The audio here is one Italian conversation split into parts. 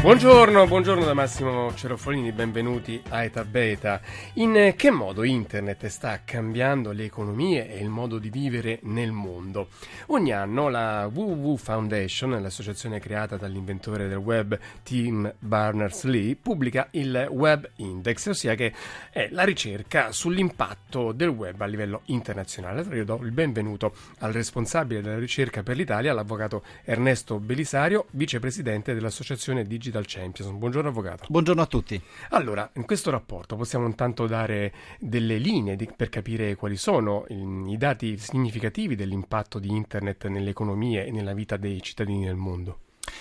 Buongiorno, buongiorno da Massimo Cerofolini, benvenuti a Eta Beta. In che modo internet sta cambiando le economie e il modo di vivere nel mondo? Ogni anno la WWW Foundation, l'associazione creata dall'inventore del web Tim Berners-Lee, pubblica il Web Index, ossia che è la ricerca sull'impatto del web a livello internazionale. Io do il benvenuto al responsabile della ricerca per l'Italia, l'avvocato Ernesto Belisario, vicepresidente dell'associazione Digital Digital Champions. Buongiorno avvocato. Buongiorno a tutti. Allora, in questo rapporto possiamo intanto dare delle linee di, per capire quali sono i, dati significativi dell'impatto di Internet nelle economie e nella vita dei cittadini del mondo.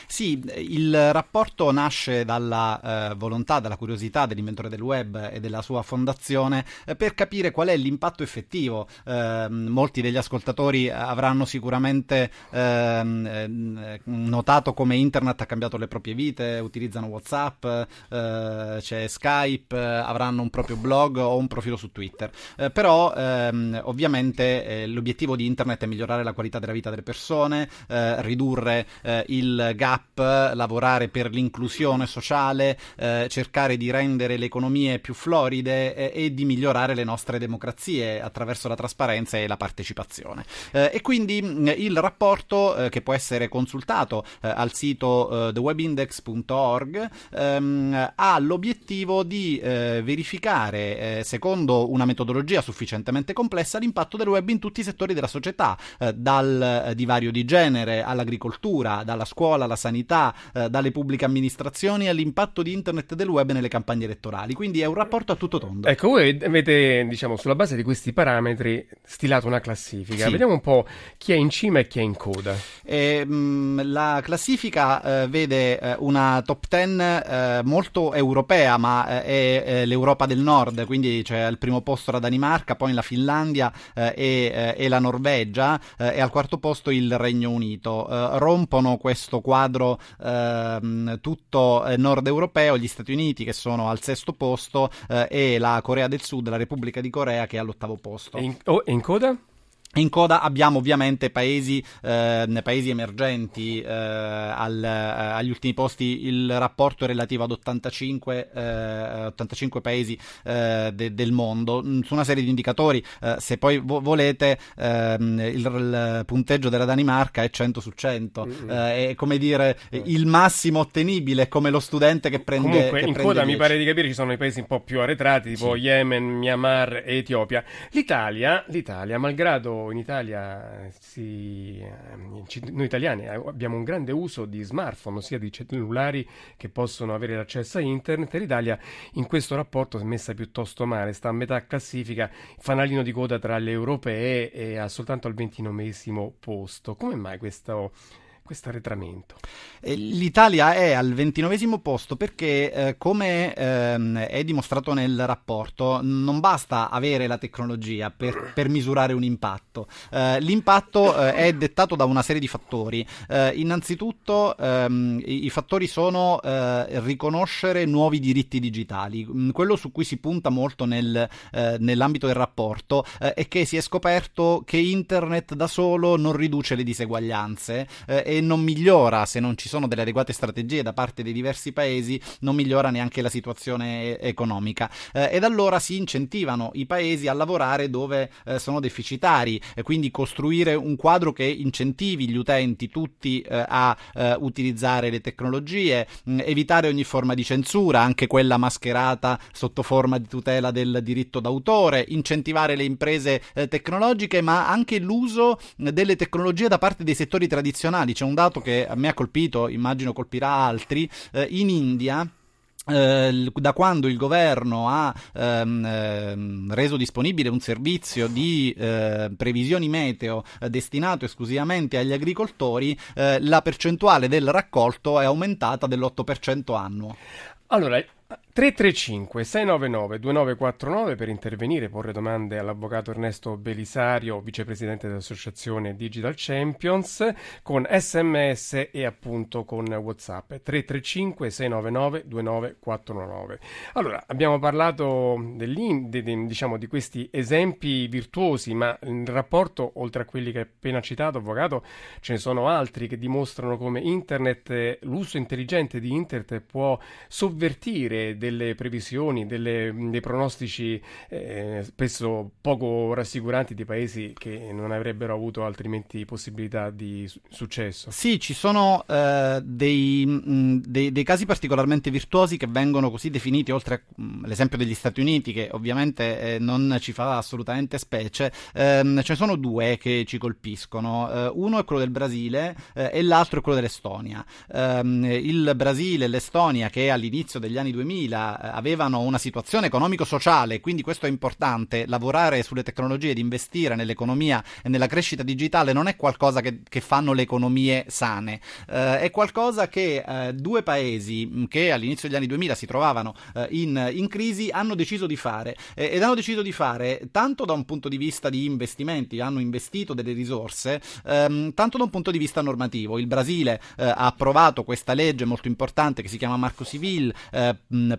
Sì, il rapporto nasce dalla eh, volontà, dalla curiosità dell'inventore del web e della sua fondazione eh, per capire qual è l'impatto effettivo. Eh, molti degli ascoltatori avranno sicuramente ehm, eh, notato come internet ha cambiato le proprie vite, utilizzano WhatsApp, eh, c'è Skype, avranno un proprio blog o un profilo su Twitter. Eh, però ehm, ovviamente l'obiettivo di internet è migliorare la qualità della vita delle persone, ridurre il gap, lavorare per l'inclusione sociale, eh, cercare di rendere le economie più floride eh, e di migliorare le nostre democrazie attraverso la trasparenza e la partecipazione. Eh, e quindi mm, il rapporto eh, che può essere consultato eh, al sito eh, thewebindex.org ehm, ha l'obiettivo di verificare, secondo una metodologia sufficientemente complessa, l'impatto del web in tutti i settori della società, dal divario di genere all'agricoltura, dalla scuola alla sanità, eh, dalle pubbliche amministrazioni all'impatto di internet e del web nelle campagne elettorali. Quindi è un rapporto a tutto tondo. Ecco, voi avete, diciamo, sulla base di questi parametri stilato una classifica. Sì. Vediamo un po' chi è in cima e chi è in coda. E, mh, mm, la classifica eh, vede eh, una top 10 eh, molto europea, ma eh, è l'Europa del Nord, quindi c'è al primo posto la Danimarca, poi la Finlandia eh, e, e, la Norvegia e al quarto posto il Regno Unito. rompono questo quadro quadro ehm, tutto eh, nord europeo, gli Stati Uniti che sono al sesto posto eh, e la Corea del Sud, la Repubblica di Corea che è all'ottavo posto. E in, oh, in coda? In coda abbiamo ovviamente paesi, eh, paesi emergenti, eh, al, eh, agli ultimi posti il rapporto relativo ad 85, 85 eh, paesi eh, de, del mondo, mm, su una serie di indicatori, eh, se poi vo- volete ehm, il, il, punteggio della Danimarca è 100 su 100, mm-hmm. è come dire il massimo ottenibile, come lo studente che prende... Comunque che in prende coda 10. mi pare di capire ci sono i paesi un po' più arretrati, tipo sì. Yemen, Myanmar e Etiopia. L'Italia, l'Italia malgrado in Italia si, ehm, noi italiani abbiamo un grande uso di smartphone, ossia di cellulari che possono avere l'accesso a internet l'Italia in questo rapporto è messa piuttosto male, sta a metà classifica, fanalino di coda tra le europee e ha soltanto al ventinovesimo posto. Come mai questo questo arretramento? Eh, L'Italia è al ventinovesimo posto perché, eh, come ehm, è dimostrato nel rapporto, non basta avere la tecnologia per, per misurare un impatto. Eh, l'impatto eh, è dettato da una serie di fattori. Eh, innanzitutto, ehm, i, i, fattori sono eh, riconoscere nuovi diritti digitali. Mm, quello su cui si punta molto nel, nell'ambito del rapporto è che si è scoperto che internet da solo non riduce le diseguaglianze non migliora se non ci sono delle adeguate strategie da parte dei diversi paesi, non migliora neanche la situazione economica. Eh, ed allora si incentivano i paesi a lavorare dove eh, sono deficitari, e quindi costruire un quadro che incentivi gli utenti tutti eh, a eh, utilizzare le tecnologie, mh, mm, evitare ogni forma di censura, anche quella mascherata sotto forma di tutela del diritto d'autore, incentivare le imprese eh, tecnologiche, ma anche l'uso delle tecnologie da parte dei settori tradizionali. C'è un dato che a me ha colpito, immagino colpirà altri, eh, in India eh, da quando il governo ha ehm, ehm, reso disponibile un servizio di eh, previsioni meteo eh, destinato esclusivamente agli agricoltori, eh, la percentuale del raccolto è aumentata dell'8% annuo. Allora, 335 699 2949 per intervenire e porre domande all'avvocato Ernesto Belisario, vicepresidente dell'associazione Digital Champions, con sms e appunto con Whatsapp 335 699 2949. Allora, abbiamo parlato de, diciamo, di questi esempi virtuosi, ma in rapporto, oltre a quelli che hai appena citato, avvocato, ce ne sono altri che dimostrano come internet, l'uso intelligente di internet può sovvertire delle previsioni, delle, dei pronostici eh, spesso poco rassicuranti di paesi che non avrebbero avuto altrimenti possibilità di su- successo. Sì, ci sono eh, dei, dei, dei, casi particolarmente virtuosi che vengono così definiti, oltre all'esempio degli Stati Uniti, che ovviamente eh, non ci fa assolutamente specie, ehm, ce ne sono due che ci colpiscono. Eh, uno è quello del Brasile eh, e l'altro è quello dell'Estonia. Ehm, il Brasile e l'Estonia, che all'inizio degli anni 2000 2000 eh, avevano una situazione economico-sociale, quindi questo è importante, lavorare sulle tecnologie ed investire nell'economia e nella crescita digitale non è qualcosa che, che fanno le economie sane, eh, è qualcosa che eh, due paesi mm, che all'inizio degli anni 2000 si trovavano eh, in, in, crisi hanno deciso di fare. Eh, ed hanno deciso di fare tanto da un punto di vista di investimenti, hanno investito delle risorse, ehm, tanto da un punto di vista normativo. Il Brasile eh, ha approvato questa legge molto importante che si chiama Marco Civil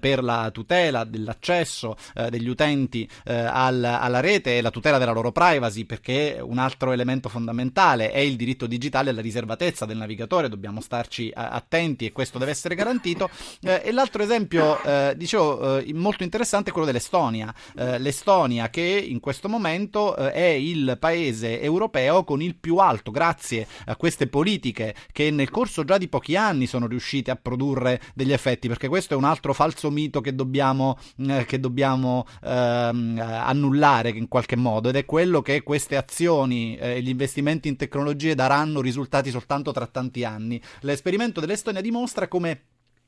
per la tutela dell'accesso eh, degli utenti eh, al, alla rete e la tutela della loro privacy, perché un altro elemento fondamentale è il diritto digitale e la riservatezza del navigatore, dobbiamo starci eh, attenti e questo deve essere garantito. E l'altro esempio, dicevo, molto interessante è quello dell'Estonia. L'Estonia che in questo momento è il paese europeo con il più alto, grazie a queste politiche che nel corso già di pochi anni sono riuscite a produrre degli effetti, perché questo è un altro falso mito che dobbiamo, eh, che dobbiamo ehm, annullare in qualche modo ed è quello che queste azioni e eh, gli investimenti in tecnologie daranno risultati soltanto tra tanti anni. L'esperimento dell'Estonia dimostra come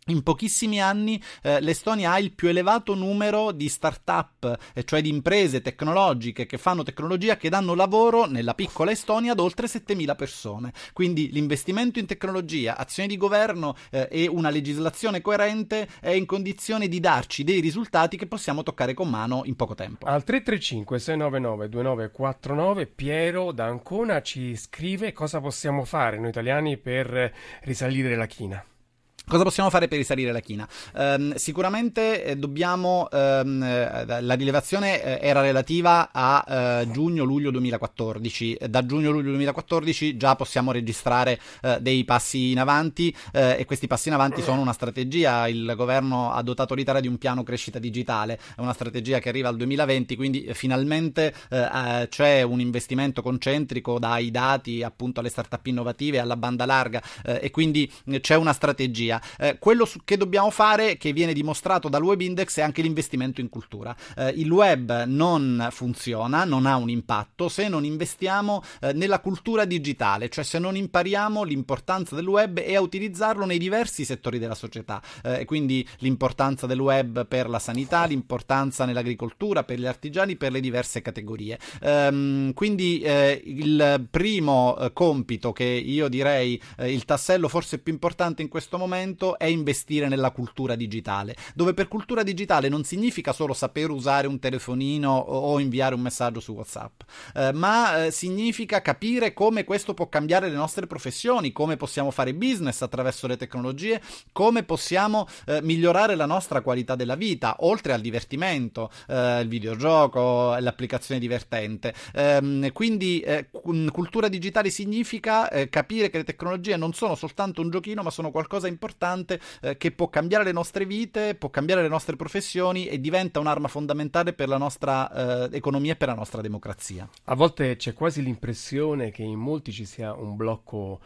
in pochissimi anni eh, l'Estonia ha il più elevato numero di start-up, eh, cioè di imprese tecnologiche che fanno tecnologia che danno lavoro nella piccola Estonia ad oltre 7.000 persone. Quindi l'investimento in tecnologia, azioni di governo eh, e una legislazione coerente è in condizione di darci dei risultati che possiamo toccare con mano in poco tempo. Al 335 699 2949 Piero da Ancona ci scrive cosa possiamo fare noi italiani per risalire la china. Cosa possiamo fare per risalire la china? Um, sicuramente eh, dobbiamo. Um, la rilevazione eh, era relativa a uh, giugno-luglio 2014. Da giugno-luglio 2014 già possiamo registrare dei passi in avanti e questi passi in avanti sono una strategia. Il governo ha dotato l'Italia di un piano crescita digitale, è una strategia che arriva al 2020, quindi finalmente c'è un investimento concentrico dai dati appunto alle start-up innovative, alla banda larga e quindi c'è una strategia tecnologia. Eh, quello su- che dobbiamo fare, che viene dimostrato dal Web Index, è anche l'investimento in cultura. Eh, il web non funziona, non ha un impatto se non investiamo eh, nella cultura digitale, cioè se non impariamo l'importanza del web e a utilizzarlo nei diversi settori della società. Eh, quindi l'importanza del web per la sanità, l'importanza nell'agricoltura, per gli artigiani, per le diverse categorie. Ehm, quindi eh, il primo eh, compito che io direi il tassello forse più importante in questo momento momento è investire nella cultura digitale, dove per cultura digitale non significa solo saper usare un telefonino o inviare un messaggio su WhatsApp, eh, ma eh, significa capire come questo può cambiare le nostre professioni, come possiamo fare business attraverso le tecnologie, come possiamo eh, migliorare la nostra qualità della vita, oltre al divertimento, eh, il videogioco, l'applicazione divertente. Ehm, quindi eh, cultura digitale significa eh, capire che le tecnologie non sono soltanto un giochino, ma sono qualcosa importante importante eh, che può cambiare le nostre vite, può cambiare le nostre professioni e diventa un'arma fondamentale per la nostra eh, economia e per la nostra democrazia. A volte c'è quasi l'impressione che in molti ci sia un blocco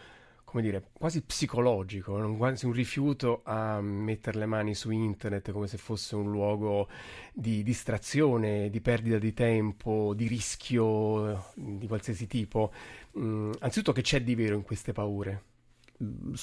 come dire, quasi psicologico, quasi un rifiuto a mettere le mani su internet come se fosse un luogo di distrazione, di perdita di tempo, di rischio di qualsiasi tipo. Mm, anzitutto che c'è di vero in queste paure?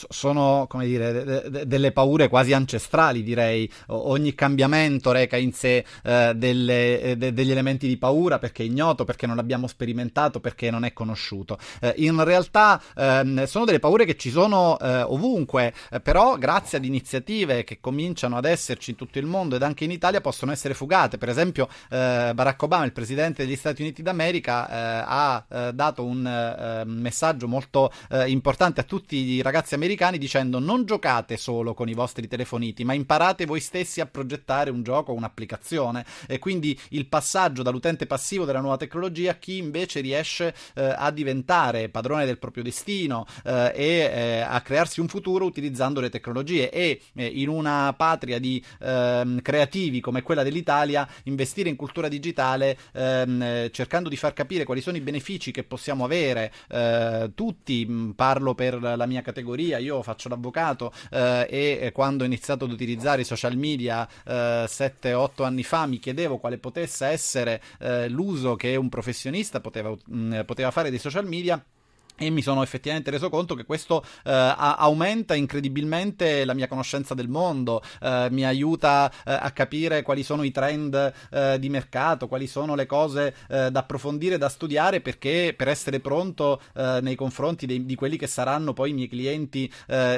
Sono come dire de- de- delle paure quasi ancestrali direi. O- ogni cambiamento reca in sé eh, delle, de- degli elementi di paura perché è ignoto perché non l'abbiamo sperimentato perché non è conosciuto. Eh, in realtà ehm, sono delle paure che ci sono eh, ovunque eh, però grazie ad iniziative che cominciano ad esserci in tutto il mondo ed anche in Italia possono essere fugate. Per esempio eh, Barack Obama il presidente degli Stati Uniti d'America eh, ha dato un messaggio molto importante a tutti i ragazzi americani dicendo non giocate solo con i vostri telefoniti, ma imparate voi stessi a progettare un gioco o un'applicazione. E quindi il passaggio dall'utente passivo della nuova tecnologia a chi invece riesce eh, a diventare padrone del proprio destino eh, e eh, a crearsi un futuro utilizzando le tecnologie. E eh, in una patria di ehm, creativi come quella dell'Italia, investire in cultura digitale ehm, cercando di far capire quali sono i benefici che possiamo avere eh, tutti, parlo per la mia categoria, io faccio l'avvocato eh, e quando ho iniziato ad utilizzare i social media eh, 7-8 anni fa mi chiedevo quale potesse essere eh, l'uso che un professionista poteva, mh, poteva fare dei social media e mi sono effettivamente reso conto che questo eh, aumenta incredibilmente la mia conoscenza del mondo, eh, mi aiuta eh, a capire quali sono i trend eh, di mercato, quali sono le cose eh, da approfondire, da studiare, perché per essere pronto eh, nei confronti dei, di quelli che saranno poi i miei clienti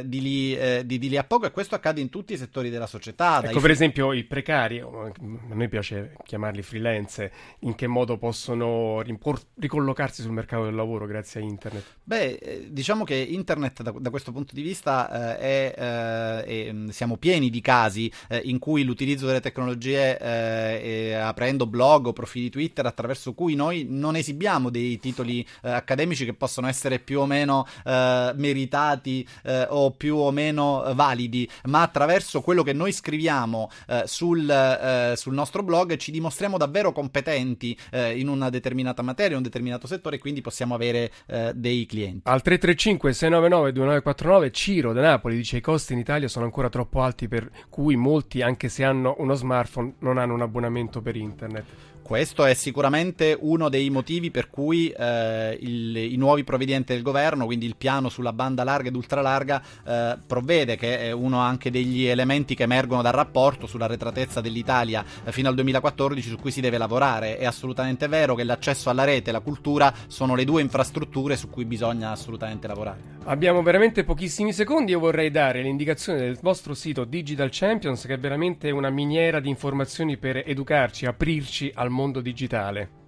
di lì, di, di, lì, a poco, e questo accade in tutti i settori della società. Ecco, per esempio, i precari, a me piace chiamarli freelance, in che modo possono ricollocarsi sul mercato del lavoro grazie a internet? Beh, eh, diciamo che internet da, da questo punto di vista eh, è, eh, è, mm, siamo pieni di casi eh, in cui l'utilizzo delle tecnologie, eh, aprendo blog o profili Twitter, attraverso cui noi non esibiamo dei titoli eh, accademici che possono essere più o meno meritati o più o meno validi, ma attraverso quello che noi scriviamo sul, sul, nostro blog ci dimostriamo davvero competenti in una determinata materia, in un determinato settore e quindi possiamo avere dei dei clienti. Al 335 699 2949 Ciro da Napoli dice i costi in Italia sono ancora troppo alti per cui molti anche se hanno uno smartphone non hanno un abbonamento per internet. Questo è sicuramente uno dei motivi per cui eh, il, i nuovi provvedimenti del governo, quindi il piano sulla banda larga ed ultralarga, eh, provvede, che è uno anche degli elementi che emergono dal rapporto sulla retratezza dell'Italia eh, fino al 2014 su cui si deve lavorare. È assolutamente vero che l'accesso alla rete e la cultura sono le due infrastrutture su cui bisogna assolutamente lavorare. Abbiamo veramente pochissimi secondi. Io vorrei dare l'indicazione del vostro sito Digital Champions, che è veramente una miniera di informazioni per educarci, aprirci al mondo digitale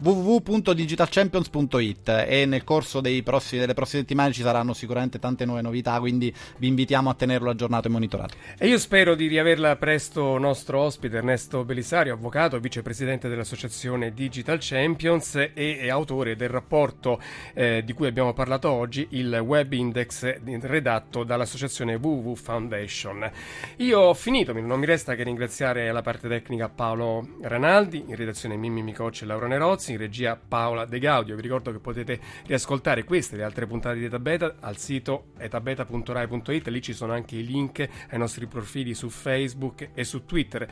www.digitalchampions.it e nel corso prossimi, delle prossime settimane ci saranno sicuramente tante nuove novità, quindi vi invitiamo a tenerlo aggiornato e monitorato. E io spero di riaverla presto nostro ospite Ernesto Belisario, avvocato, vicepresidente dell'associazione Digital Champions e, e autore del rapporto eh, di cui abbiamo parlato oggi, il Web Index redatto dall'associazione WWW Foundation. Io ho finito, non mi resta che ringraziare la parte tecnica Paolo Ranaldi, in redazione Mimmi Micocci e Laura Nerozzi in regia Paola De Gaudio. Vi ricordo che potete riascoltare queste e le altre puntate di Etabeta al sito etabeta.rai.it, lì ci sono anche i link ai nostri profili su Facebook e su Twitter.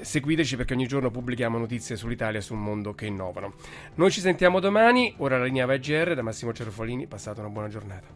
Seguiteci perché ogni giorno pubblichiamo notizie sull'Italia e sul mondo che innovano. Noi ci sentiamo domani, ora la linea VGR da Massimo Cerfolini, passate una buona giornata.